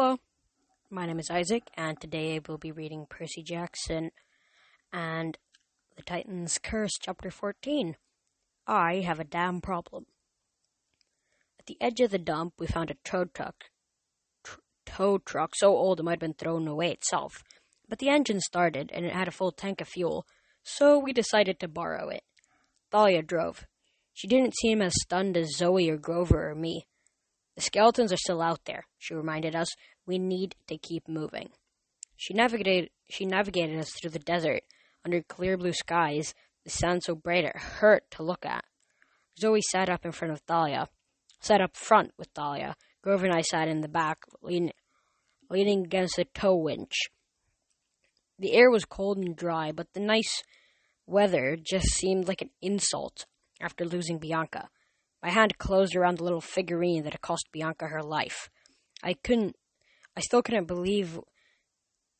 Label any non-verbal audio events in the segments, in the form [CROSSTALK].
Hello, my name is Isaac, and today I will be reading Percy Jackson and the Titan's Curse, Chapter 14. I have a damn problem. At the edge of the dump, we found a tow truck. Tr- tow truck so old it might have been thrown away itself. But the engine started, and it had a full tank of fuel, so we decided to borrow it. Thalia drove. She didn't seem as stunned as Zoe or Grover or me. The skeletons are still out there, she reminded us. We need to keep moving. She navigated she navigated us through the desert under clear blue skies, the sun so bright it hurt to look at. Zoe sat up in front of Thalia, sat up front with Thalia. Grover and I sat in the back, leaning, leaning against the tow winch. The air was cold and dry, but the nice weather just seemed like an insult after losing Bianca. My hand closed around the little figurine that had cost Bianca her life. I couldn't, I still couldn't believe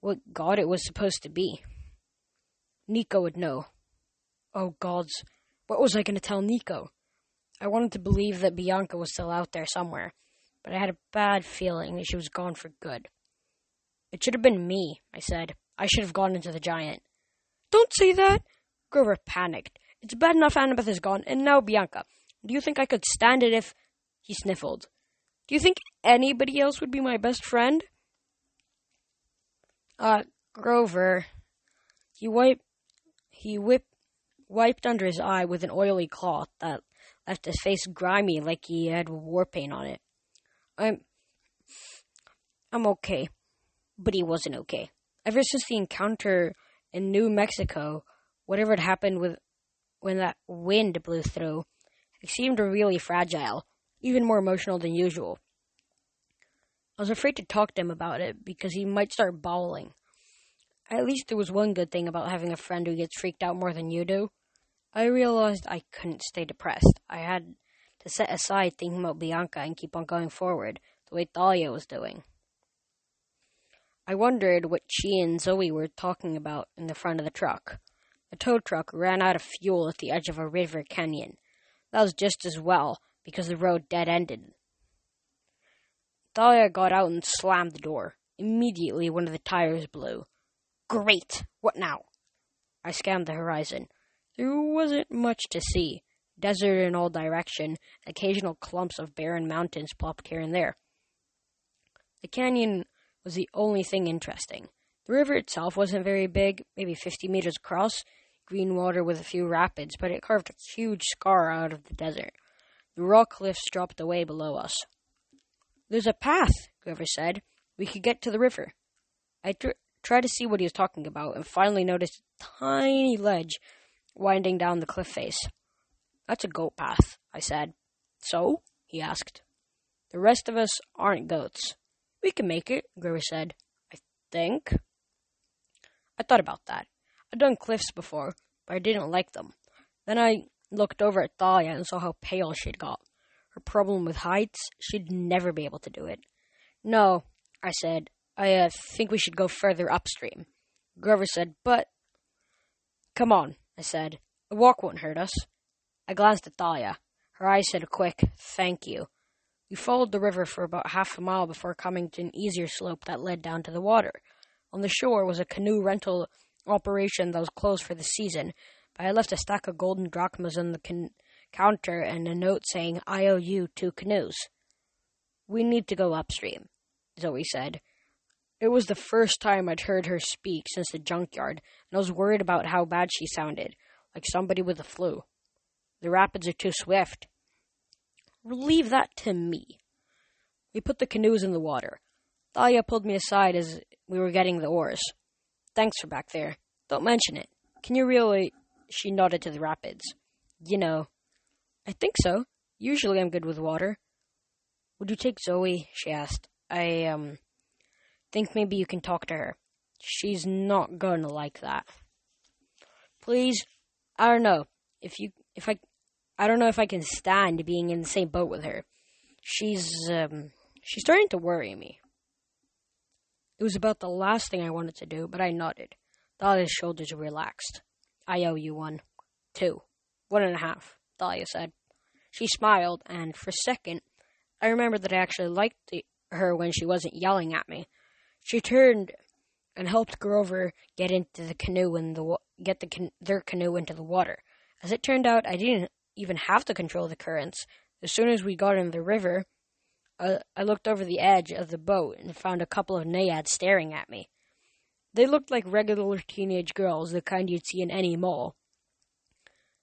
what god it was supposed to be. Nico would know. Oh gods, what was I going to tell Nico? I wanted to believe that Bianca was still out there somewhere, but I had a bad feeling that she was gone for good. It should have been me, I said. I should have gone into the giant. Don't say that! Grover panicked. It's bad enough Annabeth is gone, and now Bianca. Do you think I could stand it if. He sniffled. Do you think anybody else would be my best friend? Uh, Grover. He wiped. He whipped, wiped under his eye with an oily cloth that left his face grimy like he had war paint on it. I'm. I'm okay. But he wasn't okay. Ever since the encounter in New Mexico, whatever had happened with when that wind blew through, he seemed really fragile, even more emotional than usual. I was afraid to talk to him about it because he might start bawling. At least there was one good thing about having a friend who gets freaked out more than you do. I realized I couldn't stay depressed. I had to set aside thinking about Bianca and keep on going forward, the way Thalia was doing. I wondered what she and Zoe were talking about in the front of the truck. The tow truck ran out of fuel at the edge of a river canyon. That was just as well, because the road dead ended. Thalia got out and slammed the door. Immediately, one of the tires blew. Great! What now? I scanned the horizon. There wasn't much to see. Desert in all direction, occasional clumps of barren mountains plopped here and there. The canyon was the only thing interesting. The river itself wasn't very big, maybe 50 meters across, green water with a few rapids, but it carved a huge scar out of the desert. The rock cliffs dropped away below us. There's a path, Grover said. We could get to the river. I tr- tried to see what he was talking about and finally noticed a tiny ledge winding down the cliff face. That's a goat path, I said. So? he asked. The rest of us aren't goats. We can make it, Grover said. I think. I thought about that. I'd done cliffs before, but I didn't like them. Then I looked over at Thalia and saw how pale she'd got. Her problem with heights, she'd never be able to do it. No, I said. I uh, think we should go further upstream. Grover said, but. Come on, I said. A walk won't hurt us. I glanced at Thalia. Her eyes said a quick, thank you. We followed the river for about half a mile before coming to an easier slope that led down to the water. On the shore was a canoe rental operation that was closed for the season, but I left a stack of golden drachmas on the counter and a note saying, I owe you two canoes. We need to go upstream, Zoe said. It was the first time I'd heard her speak since the junkyard, and I was worried about how bad she sounded, like somebody with the flu. The rapids are too swift. Leave that to me. We put the canoes in the water. Thalia pulled me aside as we were getting the oars. Thanks for back there. Don't mention it. Can you really? She nodded to the rapids. You know. I think so. Usually I'm good with water. Would you take Zoe? She asked. I, um, think maybe you can talk to her. She's not gonna like that. Please? I don't know. If you, if I, I don't know if I can stand being in the same boat with her. She's, um, she's starting to worry me. It was about the last thing I wanted to do, but I nodded. Thalia's shoulders relaxed. I owe you one. Two. One and a half, Thalia said. She smiled, and for a second, I remembered that I actually liked her when she wasn't yelling at me. She turned and helped Grover get into the canoe and the get the their canoe into the water. As it turned out, I didn't even have to control the currents. As soon as we got in the river, I looked over the edge of the boat and found a couple of naiads staring at me. They looked like regular teenage girls, the kind you'd see in any mall,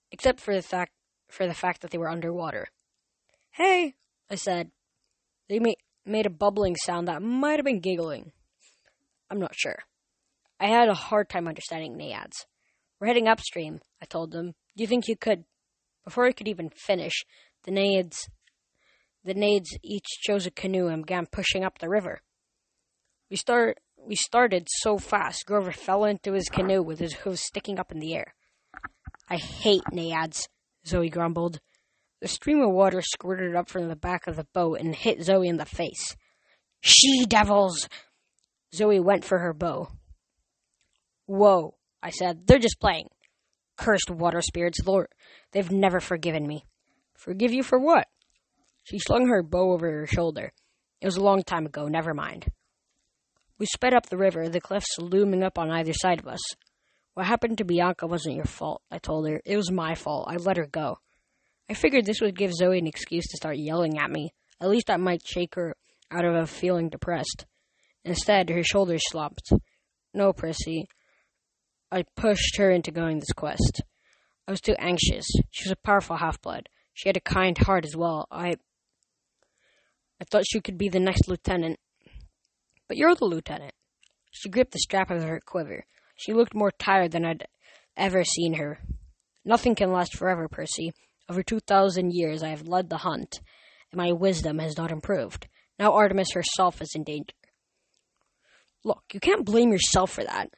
except for the fact for the fact that they were underwater. "Hey," I said. They made a bubbling sound that might have been giggling. I'm not sure. I had a hard time understanding naiads. We're heading upstream, I told them. Do you think you could? Before I could even finish, the naiads the naiads each chose a canoe and began pushing up the river. We start we started so fast, Grover fell into his canoe with his hooves sticking up in the air. I hate naiads, Zoe grumbled. The stream of water squirted up from the back of the boat and hit Zoe in the face. She devils! Zoe went for her bow. Whoa, I said. They're just playing. Cursed water spirits, Lord, they've never forgiven me. Forgive you for what? She slung her bow over her shoulder. It was a long time ago, never mind. We sped up the river, the cliffs looming up on either side of us. What happened to Bianca wasn't your fault, I told her. It was my fault. I let her go. I figured this would give Zoe an excuse to start yelling at me. At least that might shake her out of a feeling depressed. Instead, her shoulders slumped. No, Percy. I pushed her into going this quest. I was too anxious. She was a powerful half blood. She had a kind heart as well. I I thought she could be the next lieutenant. But you're the lieutenant. She gripped the strap of her quiver. She looked more tired than I'd ever seen her. Nothing can last forever, Percy. Over two thousand years I have led the hunt, and my wisdom has not improved. Now Artemis herself is in danger. Look, you can't blame yourself for that.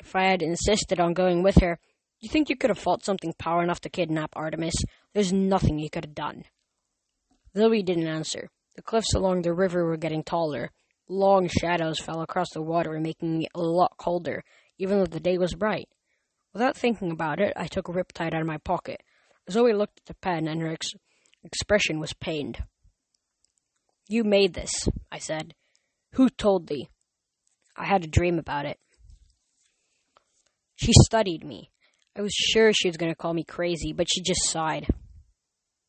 If I had insisted on going with her, you think you could have fought something power enough to kidnap Artemis? There's nothing you could have done. Zoe didn't answer. The cliffs along the river were getting taller. Long shadows fell across the water, making it a lot colder, even though the day was bright. Without thinking about it, I took a riptide out of my pocket. Zoe looked at the pen, and her ex- expression was pained. You made this, I said. Who told thee? I had a dream about it. She studied me. I was sure she was going to call me crazy, but she just sighed.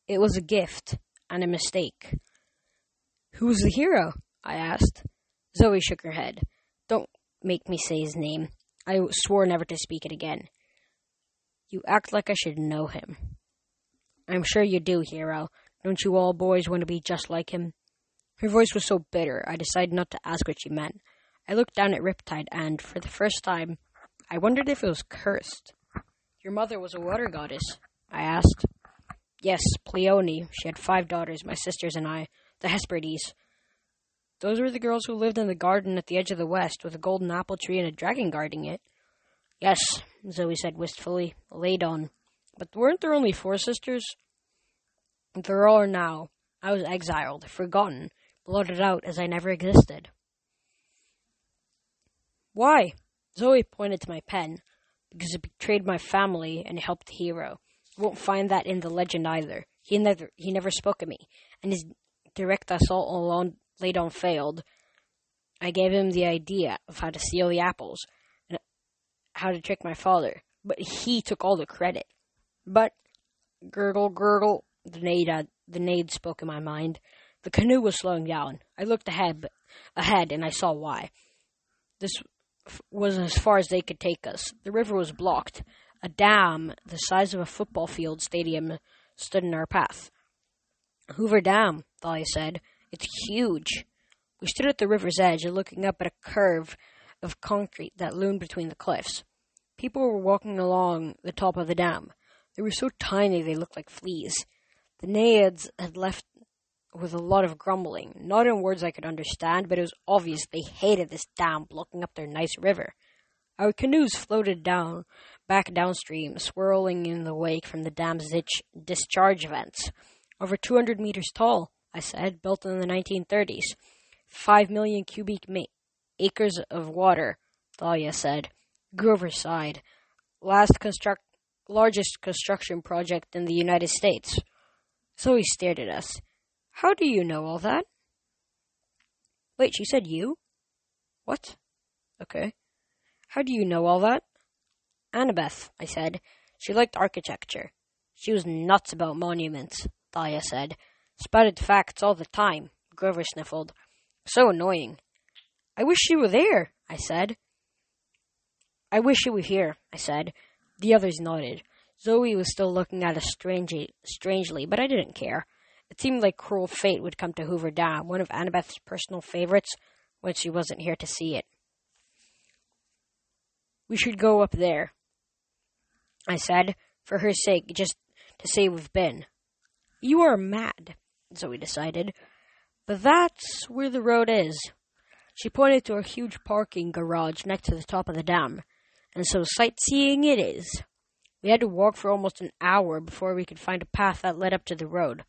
It was a gift and a mistake. Who was the hero? I asked. Zoe shook her head. Don't make me say his name. I swore never to speak it again. You act like I should know him. I'm sure you do, hero. Don't you all boys want to be just like him? Her voice was so bitter, I decided not to ask what she meant. I looked down at Riptide, and, for the first time, I wondered if it was cursed. Your mother was a water goddess, I asked. Yes, Pleione. She had five daughters, my sisters and I the Hesperides. Those were the girls who lived in the garden at the edge of the west, with a golden apple tree and a dragon guarding it. Yes, Zoe said wistfully, Ladon. But weren't there only four sisters? There are now. I was exiled, forgotten, blotted out as I never existed. Why? Zoe pointed to my pen. Because it betrayed my family and helped the hero. You won't find that in the legend either. He never he never spoke of me, and his direct assault alone Ladon failed, I gave him the idea of how to steal the apples and how to trick my father, but he took all the credit. But gurgle, gurgle, the naiad, uh, the naiad spoke in my mind. The canoe was slowing down. I looked ahead, but, ahead, and I saw why. This was as far as they could take us. The river was blocked. A dam the size of a football field stadium stood in our path. Hoover Dam, Thalia said. It's huge. We stood at the river's edge, looking up at a curve of concrete that loomed between the cliffs. People were walking along the top of the dam. They were so tiny they looked like fleas. The Naiads had left with a lot of grumbling, not in words I could understand, but it was obvious they hated this dam blocking up their nice river. Our canoes floated down, back downstream, swirling in the wake from the dam's discharge vents. Over 200 meters tall, I said, built in the 1930s. Five million cubic ma- acres of water, Thalia said. Grover. Last construct, largest construction project in the United States. Zoe stared at us. How do you know all that? Wait, she said you? What? Okay. How do you know all that? Annabeth, I said. She liked architecture. She was nuts about monuments, Thalia said. Spouted facts all the time, Grover sniffled. So annoying. I wish she were there, I said. I wish she were here, I said. The others nodded. Zoe was still looking at us strangely, strangely, but I didn't care. It seemed like cruel fate would come to Hoover Dam, one of Annabeth's personal favorites, when she wasn't here to see it. We should go up there, I said, for her sake, just to say we've been. You are mad, Zoe decided. But that's where the road is. She pointed to a huge parking garage next to the top of the dam, and so sightseeing it is. We had to walk for almost an hour before we could find a path that led up to the road.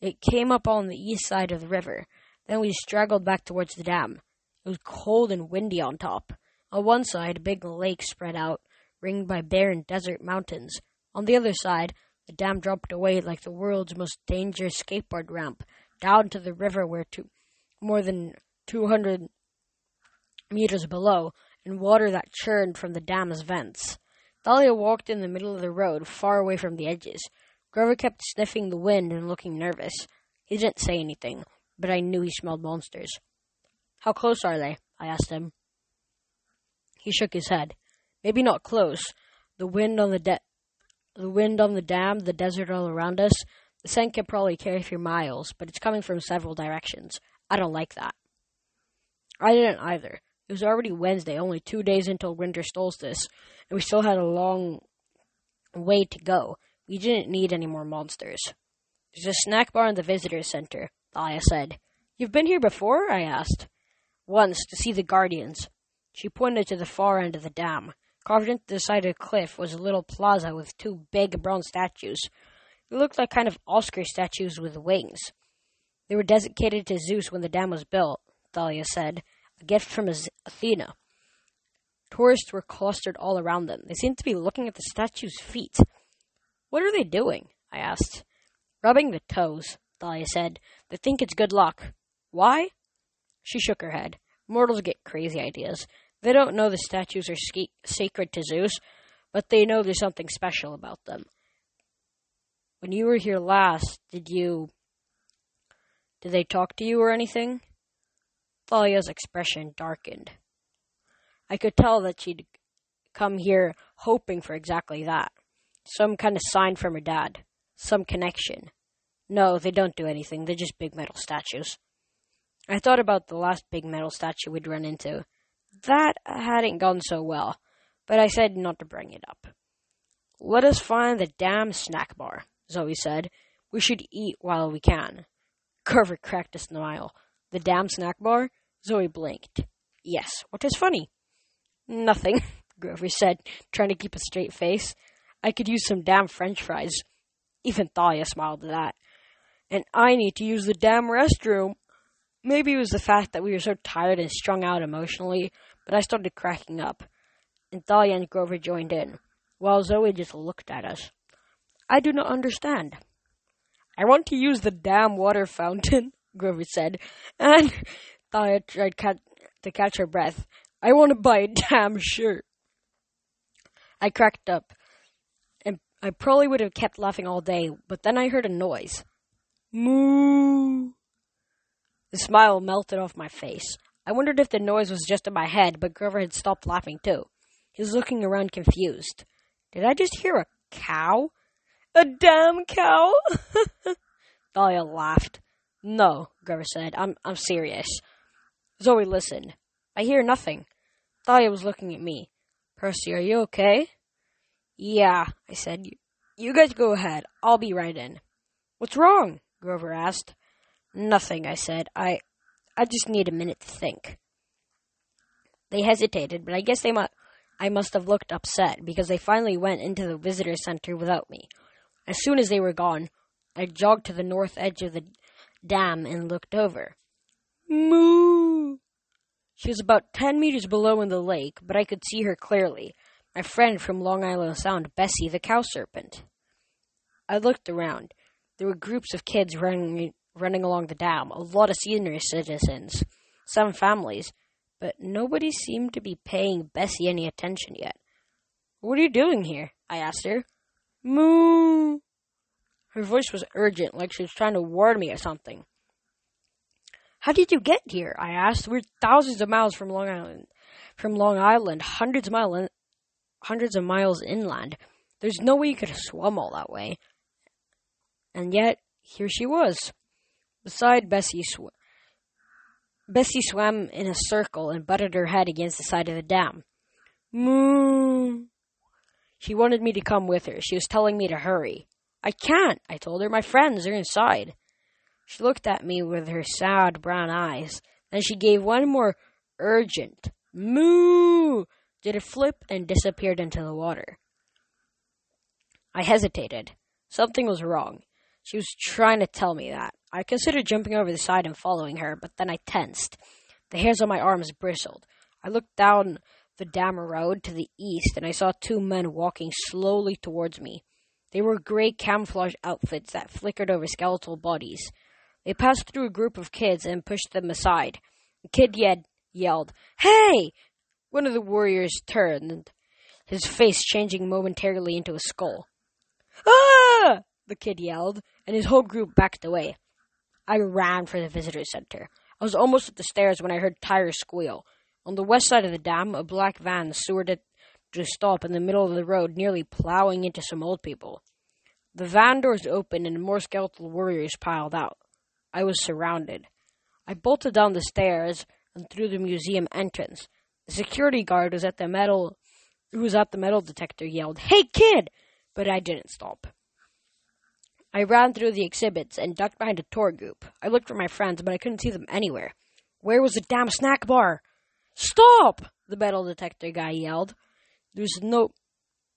It came up on the east side of the river. Then we straggled back towards the dam. It was cold and windy on top. On one side, a big lake spread out, ringed by barren desert mountains. On the other side, the dam dropped away like the world's most dangerous skateboard ramp down to the river where more than 200 meters below, and water that churned from the dam's vents. Thalia walked in the middle of the road, far away from the edges. Grover kept sniffing the wind and looking nervous. He didn't say anything, but I knew he smelled monsters. How close are they? I asked him. He shook his head. Maybe not close. The wind on the de- the wind on the dam, the desert all around us. The scent can probably carry for miles, but it's coming from several directions. I don't like that. I didn't either. It was already Wednesday, only two days until winter solstice, and we still had a long way to go. We didn't need any more monsters. There's a snack bar in the visitor center, Thalia said. You've been here before? I asked. Once, to see the Guardians. She pointed to the far end of the dam. Carved into the side of the cliff was a little plaza with two big bronze statues. They looked like kind of Oscar statues with wings. They were dedicated to Zeus when the dam was built, Thalia said, a gift from Athena. Tourists were clustered all around them. They seemed to be looking at the statue's feet. What are they doing? I asked. Rubbing the toes, Thalia said. They think it's good luck. Why? She shook her head. Mortals get crazy ideas. They don't know the statues are sk- sacred to Zeus, but they know there's something special about them. When you were here last, did you. Did they talk to you or anything? Thalia's expression darkened. I could tell that she'd come here hoping for exactly that. Some kind of sign from her dad. Some connection. No, they don't do anything. They're just big metal statues. I thought about the last big metal statue we'd run into. That hadn't gone so well, but I said not to bring it up. Let us find the damn snack bar, Zoe said. We should eat while we can. Grover cracked a smile. The damn snack bar? Zoe blinked. Yes, what is funny? Nothing, [LAUGHS] Grover said, trying to keep a straight face. I could use some damn french fries. Even Thalia smiled at that. And I need to use the damn restroom. Maybe it was the fact that we were so tired and strung out emotionally, but I started cracking up. And Thalia and Grover joined in, while Zoe just looked at us. I do not understand. I want to use the damn water fountain, [LAUGHS] Grover said, and Thalia tried to catch her breath. I want to buy a damn shirt. I cracked up, and I probably would have kept laughing all day, but then I heard a noise. Moo! The smile melted off my face. I wondered if the noise was just in my head, but Grover had stopped laughing too. He was looking around confused. Did I just hear a cow? A damn cow? [LAUGHS] Thalia laughed. No, Grover said. I'm I'm serious. Zoe listened. I hear nothing. Thalia was looking at me. Percy, are you okay? Yeah, I said. You guys go ahead. I'll be right in. What's wrong? Grover asked. Nothing, I said. I I just need a minute to think. They hesitated, but I guess they must I must have looked upset because they finally went into the visitor center without me. As soon as they were gone, I jogged to the north edge of the dam and looked over. Moo! She was about ten meters below in the lake, but I could see her clearly. My friend from Long Island Sound, Bessie the cow serpent. I looked around. There were groups of kids running running along the dam, a lot of senior citizens. some families, but nobody seemed to be paying Bessie any attention yet. What are you doing here? I asked her. Moo! Her voice was urgent, like she was trying to warn me of something. How did you get here? I asked. We're thousands of miles from Long Island, from Long Island, hundreds of miles, hundreds of miles inland. There's no way you could have swum all that way. And yet, here she was. Beside Bessie, sw- Bessie swam in a circle and butted her head against the side of the dam. Moo! She wanted me to come with her. She was telling me to hurry. I can't, I told her. My friends are inside. She looked at me with her sad brown eyes. Then she gave one more urgent moo, did a flip, and disappeared into the water. I hesitated. Something was wrong. She was trying to tell me that. I considered jumping over the side and following her, but then I tensed. The hairs on my arms bristled. I looked down the dam road to the east and I saw two men walking slowly towards me. They wore gray camouflage outfits that flickered over skeletal bodies. They passed through a group of kids and pushed them aside. The kid yet yelled, Hey! One of the warriors turned, his face changing momentarily into a skull. Ah! The kid yelled, and his whole group backed away. I ran for the visitor center. I was almost at the stairs when I heard tires squeal. On the west side of the dam, a black van swerved to a stop in the middle of the road, nearly plowing into some old people. The van doors opened and more skeletal warriors piled out. I was surrounded. I bolted down the stairs and through the museum entrance. The security guard was at the metal who was at the metal detector yelled, Hey kid! But I didn't stop. I ran through the exhibits and ducked behind a tour group. I looked for my friends, but I couldn't see them anywhere. Where was the damn snack bar? Stop! The metal detector guy yelled. There was no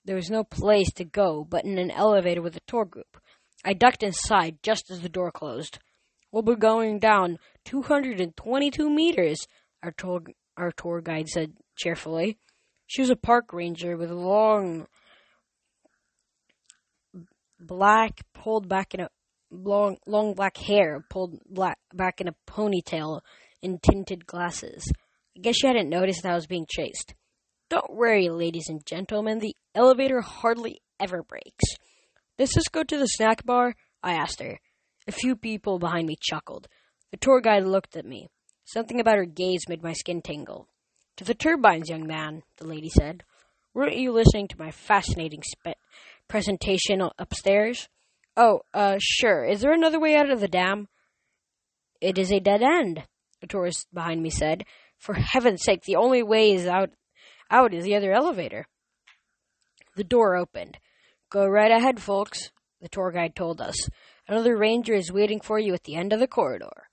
there was no place to go but in an elevator with a tour group. I ducked inside just as the door closed. We'll be going down 222 meters, our tour, our tour guide said cheerfully. She was a park ranger with long black pulled back in a long long black hair pulled black back in a ponytail and tinted glasses. I guess she hadn't noticed that I was being chased. Don't worry, ladies and gentlemen, the elevator hardly ever breaks. Does this go to the snack bar? I asked her. A few people behind me chuckled. The tour guide looked at me. Something about her gaze made my skin tingle. To the turbines, young man, the lady said. Weren't you listening to my fascinating spe- presentation upstairs? Oh, uh, sure. Is there another way out of the dam? It is a dead end, a tourist behind me said. For heaven's sake, the only way is out out is the other elevator. The door opened. Go right ahead, folks, the tour guide told us. Another ranger is waiting for you at the end of the corridor.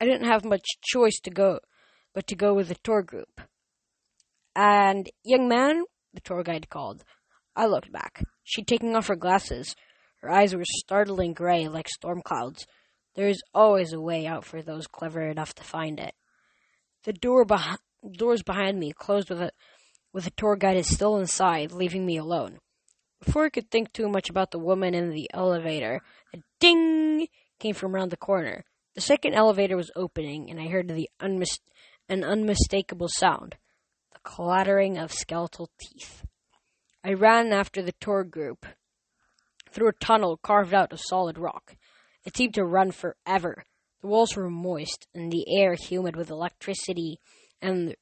I didn't have much choice to go but to go with the tour group. And young man, the tour guide called. I looked back. She'd taken off her glasses. Her eyes were startling gray like storm clouds. There is always a way out for those clever enough to find it. The door behind doors behind me closed with a with the tour guide still inside, leaving me alone. Before I could think too much about the woman in the elevator, a ding came from around the corner. The second elevator was opening, and I heard the unmis- an unmistakable sound the clattering of skeletal teeth. I ran after the tour group through a tunnel carved out of solid rock. It seemed to run forever. The walls were moist, and the air humid with electricity and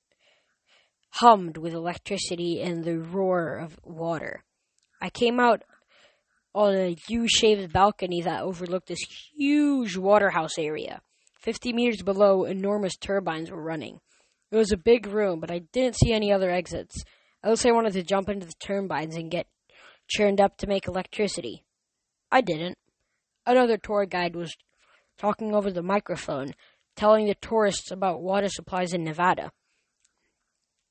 hummed with electricity and the roar of water. I came out on a U-shaped balcony that overlooked this huge waterhouse area. Fifty meters below, enormous turbines were running. It was a big room, but I didn't see any other exits. Else I wanted to jump into the turbines and get churned up to make electricity. I didn't. Another tour guide was talking over the microphone, telling the tourists about water supplies in Nevada.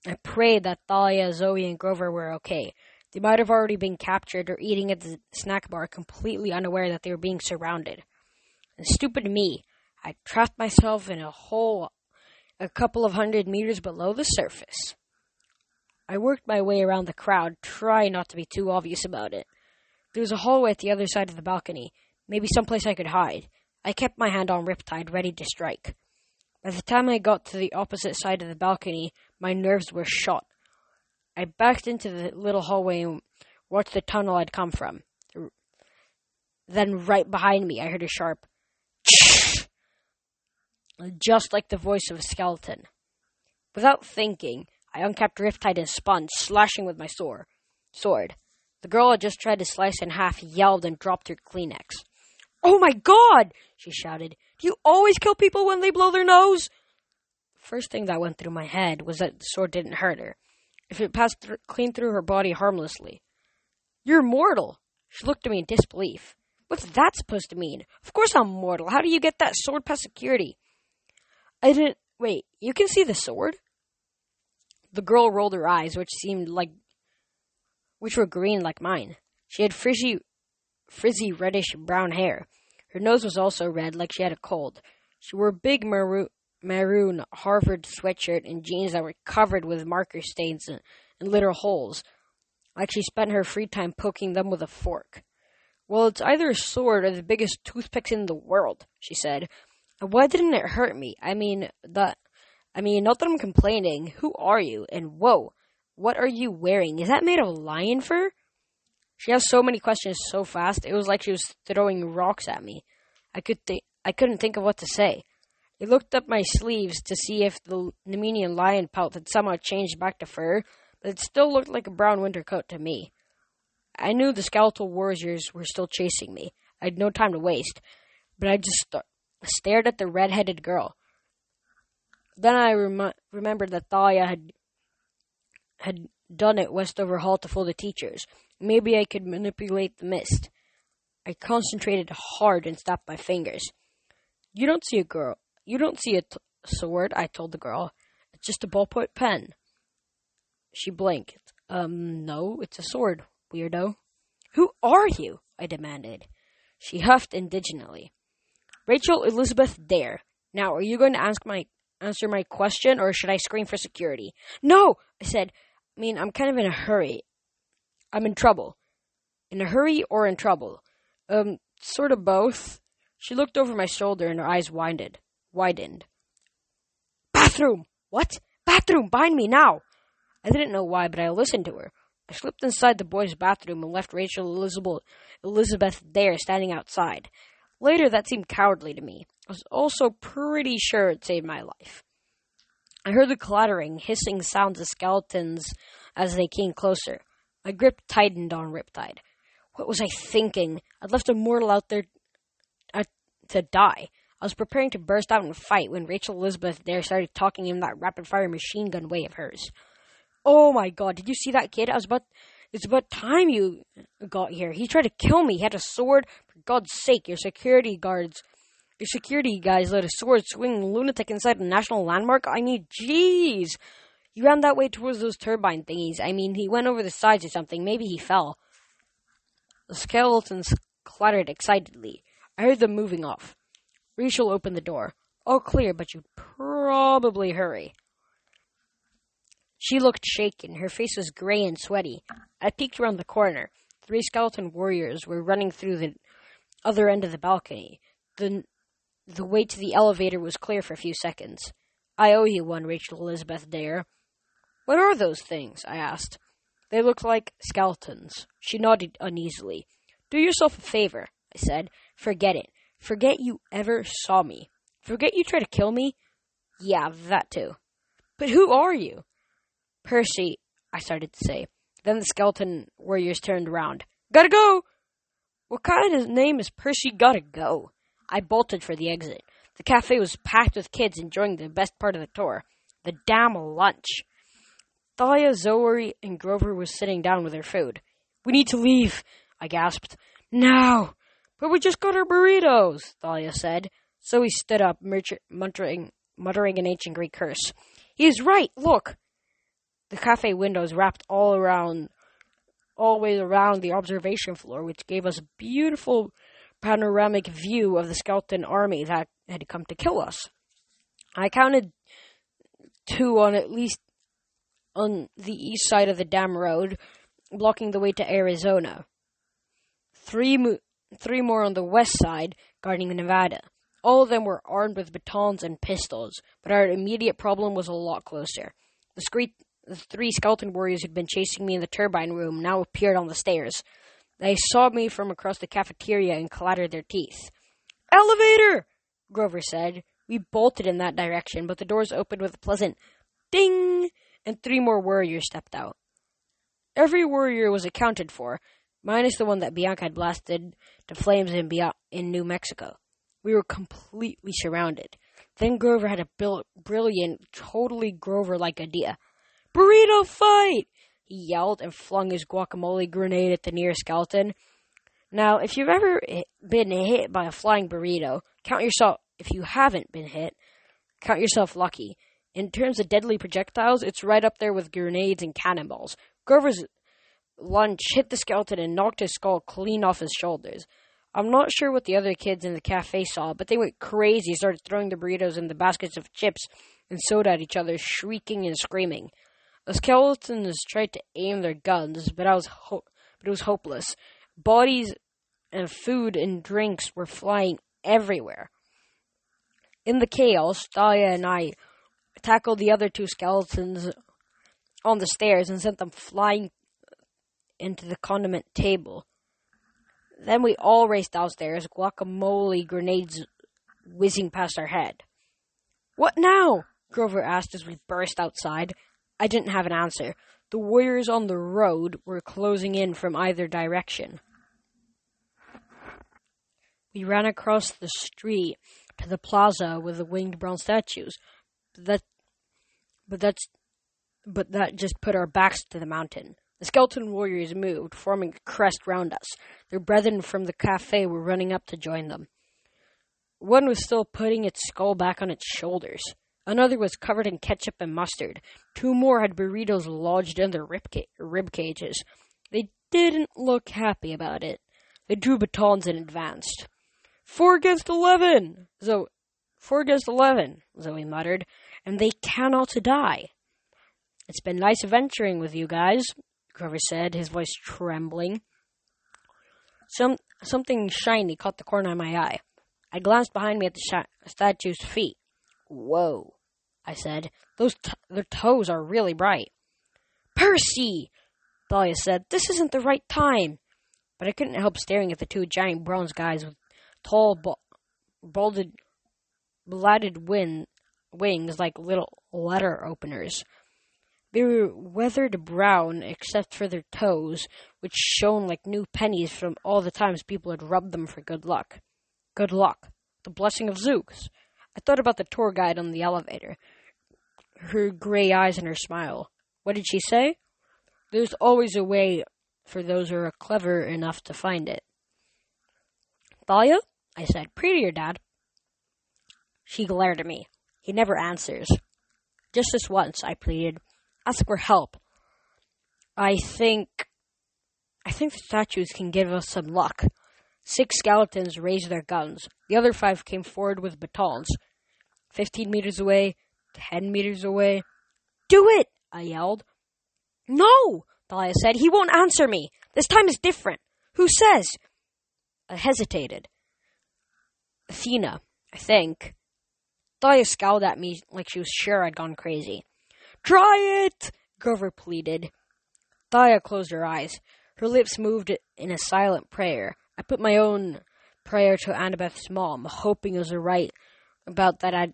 I prayed that Thalia, Zoe, and Grover were okay. They might have already been captured or eating at the snack bar, completely unaware that they were being surrounded. And stupid me, I trapped myself in a hole a couple of hundred meters below the surface. I worked my way around the crowd, trying not to be too obvious about it. There was a hallway at the other side of the balcony, maybe someplace I could hide. I kept my hand on Riptide, ready to strike. By the time I got to the opposite side of the balcony, my nerves were shot. I backed into the little hallway and watched the tunnel I'd come from. Then, right behind me, I heard a sharp just like the voice of a skeleton. Without thinking, I uncapped Riptide and spun, slashing with my sword. Sword. The girl I just tried to slice in half yelled and dropped her Kleenex. Oh my god! she shouted. Do you always kill people when they blow their nose? The first thing that went through my head was that the sword didn't hurt her. If it passed th- clean through her body harmlessly. You're mortal! She looked at me in disbelief. What's that supposed to mean? Of course I'm mortal. How do you get that sword past security? I didn't. Wait, you can see the sword? The girl rolled her eyes, which seemed like. which were green like mine. She had frizzy, frizzy reddish brown hair. Her nose was also red, like she had a cold. She wore a big maroon, maroon Harvard sweatshirt and jeans that were covered with marker stains and, and little holes, like she spent her free time poking them with a fork. Well, it's either a sword or the biggest toothpicks in the world, she said. Why didn't it hurt me? I mean, that. I mean, not that I'm complaining. Who are you? And whoa, what are you wearing? Is that made of lion fur? She asked so many questions so fast. It was like she was throwing rocks at me. I could th- I couldn't think of what to say. I looked up my sleeves to see if the Nemean lion pelt had somehow changed back to fur, but it still looked like a brown winter coat to me. I knew the skeletal warriors were still chasing me. I had no time to waste, but I just st- stared at the red-headed girl. Then I rem- remembered that Thalia had had done it Westover Hall to fool the teachers. Maybe I could manipulate the mist. I concentrated hard and stopped my fingers. You don't see a girl. You don't see a t- sword, I told the girl. It's just a ballpoint pen. She blinked. Um, no, it's a sword, weirdo. Who are you? I demanded. She huffed indignantly. Rachel Elizabeth Dare. Now, are you going to ask my answer my question, or should I scream for security? No, I said. I mean, I'm kind of in a hurry. I'm in trouble. In a hurry or in trouble? Um, sort of both. She looked over my shoulder and her eyes widened. Widened. Bathroom! What? Bathroom! Bind me now! I didn't know why, but I listened to her. I slipped inside the boys' bathroom and left Rachel Elizabeth, Elizabeth there standing outside. Later, that seemed cowardly to me. I was also pretty sure it saved my life. I heard the clattering, hissing sounds of skeletons as they came closer. My grip tightened on Riptide. What was I thinking? I'd left a mortal out there uh, to die. I was preparing to burst out and fight when Rachel Elizabeth there started talking in that rapid fire machine gun way of hers. Oh my god, did you see that kid? I was about it's about time you got here. He tried to kill me. He had a sword. For God's sake, your security guards security guys let a sword swinging lunatic inside a national landmark? I mean, jeez. He ran that way towards those turbine thingies. I mean, he went over the sides or something. Maybe he fell. The skeletons clattered excitedly. I heard them moving off. Rachel opened the door. All clear, but you'd probably hurry. She looked shaken. Her face was gray and sweaty. I peeked around the corner. Three skeleton warriors were running through the other end of the balcony. The the way to the elevator was clear for a few seconds. I owe you one, Rachel Elizabeth Dare. What are those things? I asked. They looked like skeletons. She nodded uneasily. Do yourself a favor, I said. Forget it. Forget you ever saw me. Forget you tried to kill me? Yeah, that too. But who are you? Percy, I started to say. Then the skeleton warriors turned around. Gotta go! What kind of name is Percy Gotta Go? I bolted for the exit. The cafe was packed with kids enjoying the best part of the tour the damn lunch. Thalia, Zoe, and Grover were sitting down with their food. We need to leave, I gasped. Now! But we just got our burritos, Thalia said. Zoe stood up, muttering, muttering an ancient Greek curse. He is right, look! The cafe windows wrapped all around, all the way around the observation floor, which gave us beautiful panoramic view of the skeleton army that had come to kill us. I counted two on at least on the east side of the dam road, blocking the way to Arizona. Three, mo- three more on the west side, guarding the Nevada. All of them were armed with batons and pistols, but our immediate problem was a lot closer. The, scree- the three skeleton warriors who'd been chasing me in the turbine room now appeared on the stairs. They saw me from across the cafeteria and clattered their teeth. Elevator! Grover said. We bolted in that direction, but the doors opened with a pleasant ding, and three more warriors stepped out. Every warrior was accounted for, minus the one that Bianca had blasted to flames in, in New Mexico. We were completely surrounded. Then Grover had a brilliant, totally Grover like idea. Burrito fight! He yelled and flung his guacamole grenade at the nearest skeleton. Now, if you've ever been hit by a flying burrito, count yourself, if you haven't been hit, count yourself lucky. In terms of deadly projectiles, it's right up there with grenades and cannonballs. Grover's lunge hit the skeleton and knocked his skull clean off his shoulders. I'm not sure what the other kids in the cafe saw, but they went crazy, started throwing the burritos and the baskets of chips and soda at each other, shrieking and screaming. The skeletons tried to aim their guns, but I was ho- but it was hopeless. Bodies and food and drinks were flying everywhere. In the chaos, Thalia and I tackled the other two skeletons on the stairs and sent them flying into the condiment table. Then we all raced downstairs, guacamole grenades whizzing past our head. What now? Grover asked as we burst outside. I didn't have an answer. The warriors on the road were closing in from either direction. We ran across the street to the plaza with the winged bronze statues. That, but that's, but that just put our backs to the mountain. The skeleton warriors moved, forming a crest round us. Their brethren from the cafe were running up to join them. One was still putting its skull back on its shoulders. Another was covered in ketchup and mustard. Two more had burritos lodged in their rib, ca- rib cages. They didn't look happy about it. They drew batons and advanced. Four against eleven! Zoe, four against eleven, Zoe muttered, and they cannot die. It's been nice adventuring with you guys, Grover said, his voice trembling. Some something shiny caught the corner of my eye. I glanced behind me at the statue's feet. Whoa, I said. Those t- their toes are really bright. Percy, Thalia said. This isn't the right time. But I couldn't help staring at the two giant bronze guys with tall, balded, bladed win- wings like little letter openers. They were weathered brown except for their toes, which shone like new pennies from all the times people had rubbed them for good luck. Good luck. The blessing of Zeus. I thought about the tour guide on the elevator. Her gray eyes and her smile. What did she say? There's always a way for those who are clever enough to find it. Thalia? I said. Prettier, Dad. She glared at me. He never answers. Just this once, I pleaded. Ask for help. I think. I think the statues can give us some luck. Six skeletons raised their guns. The other five came forward with batons. Fifteen meters away, ten meters away. Do it! I yelled. No! Thalia said. He won't answer me. This time is different. Who says? I hesitated. Athena, I think. Thalia scowled at me like she was sure I'd gone crazy. Try it! Grover pleaded. Thalia closed her eyes. Her lips moved in a silent prayer. I put my own prayer to Annabeth's mom, hoping it was right about that I'd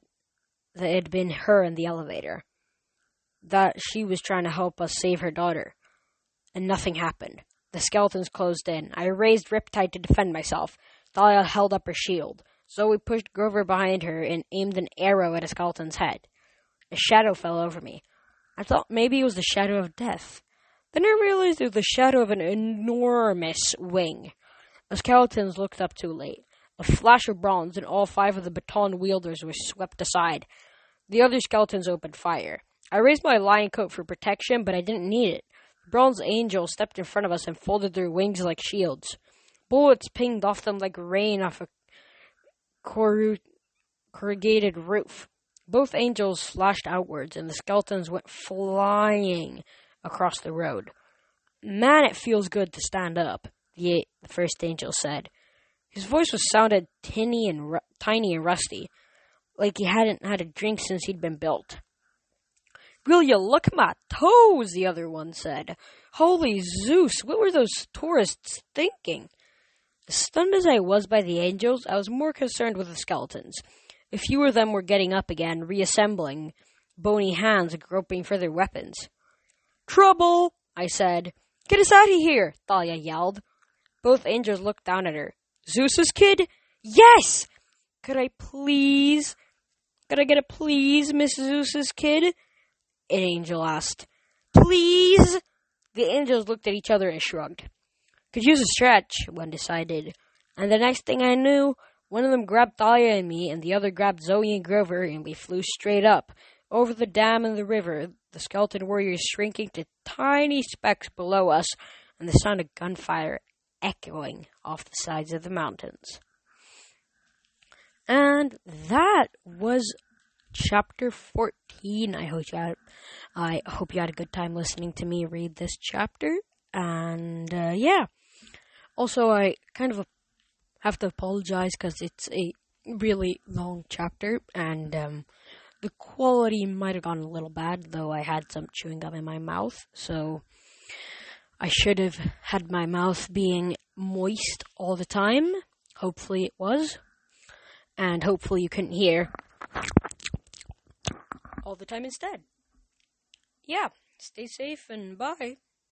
that it had been her in the elevator. That she was trying to help us save her daughter. And nothing happened. The skeletons closed in. I raised Riptide to defend myself. Thalia held up her shield. Zoe pushed Grover behind her and aimed an arrow at a skeleton's head. A shadow fell over me. I thought maybe it was the shadow of death. Then I realized it was the shadow of an enormous wing. The skeletons looked up too late. A flash of bronze and all five of the baton wielders were swept aside. The other skeletons opened fire. I raised my lion coat for protection, but I didn't need it. The bronze angels stepped in front of us and folded their wings like shields. Bullets pinged off them like rain off a corrugated roof. Both angels flashed outwards, and the skeletons went flying across the road. Man, it feels good to stand up, the, the first angel said. His voice was sounded tinny and ru- tiny and rusty, like he hadn't had a drink since he'd been built. Will you look my toes? The other one said. Holy Zeus, what were those tourists thinking? Stunned as I was by the angels, I was more concerned with the skeletons. A few of them were getting up again, reassembling, bony hands groping for their weapons. Trouble! I said. Get us out of here! Thalia yelled. Both angels looked down at her. Zeus's kid? Yes! Could I please? Could I get a please, Miss Zeus's kid? An angel asked. Please? The angels looked at each other and shrugged. Could use a stretch, one decided. And the next thing I knew, one of them grabbed Thalia and me, and the other grabbed Zoe and Grover, and we flew straight up, over the dam and the river, the skeleton warriors shrinking to tiny specks below us, and the sound of gunfire echoing off the sides of the mountains. And that was chapter 14. I hope you had, I hope you had a good time listening to me read this chapter. And uh, yeah. Also, I kind of have to apologize because it's a really long chapter and um, the quality might have gone a little bad, though I had some chewing gum in my mouth. So I should have had my mouth being moist all the time. Hopefully it was. And hopefully you couldn't hear all the time instead. Yeah, stay safe and bye.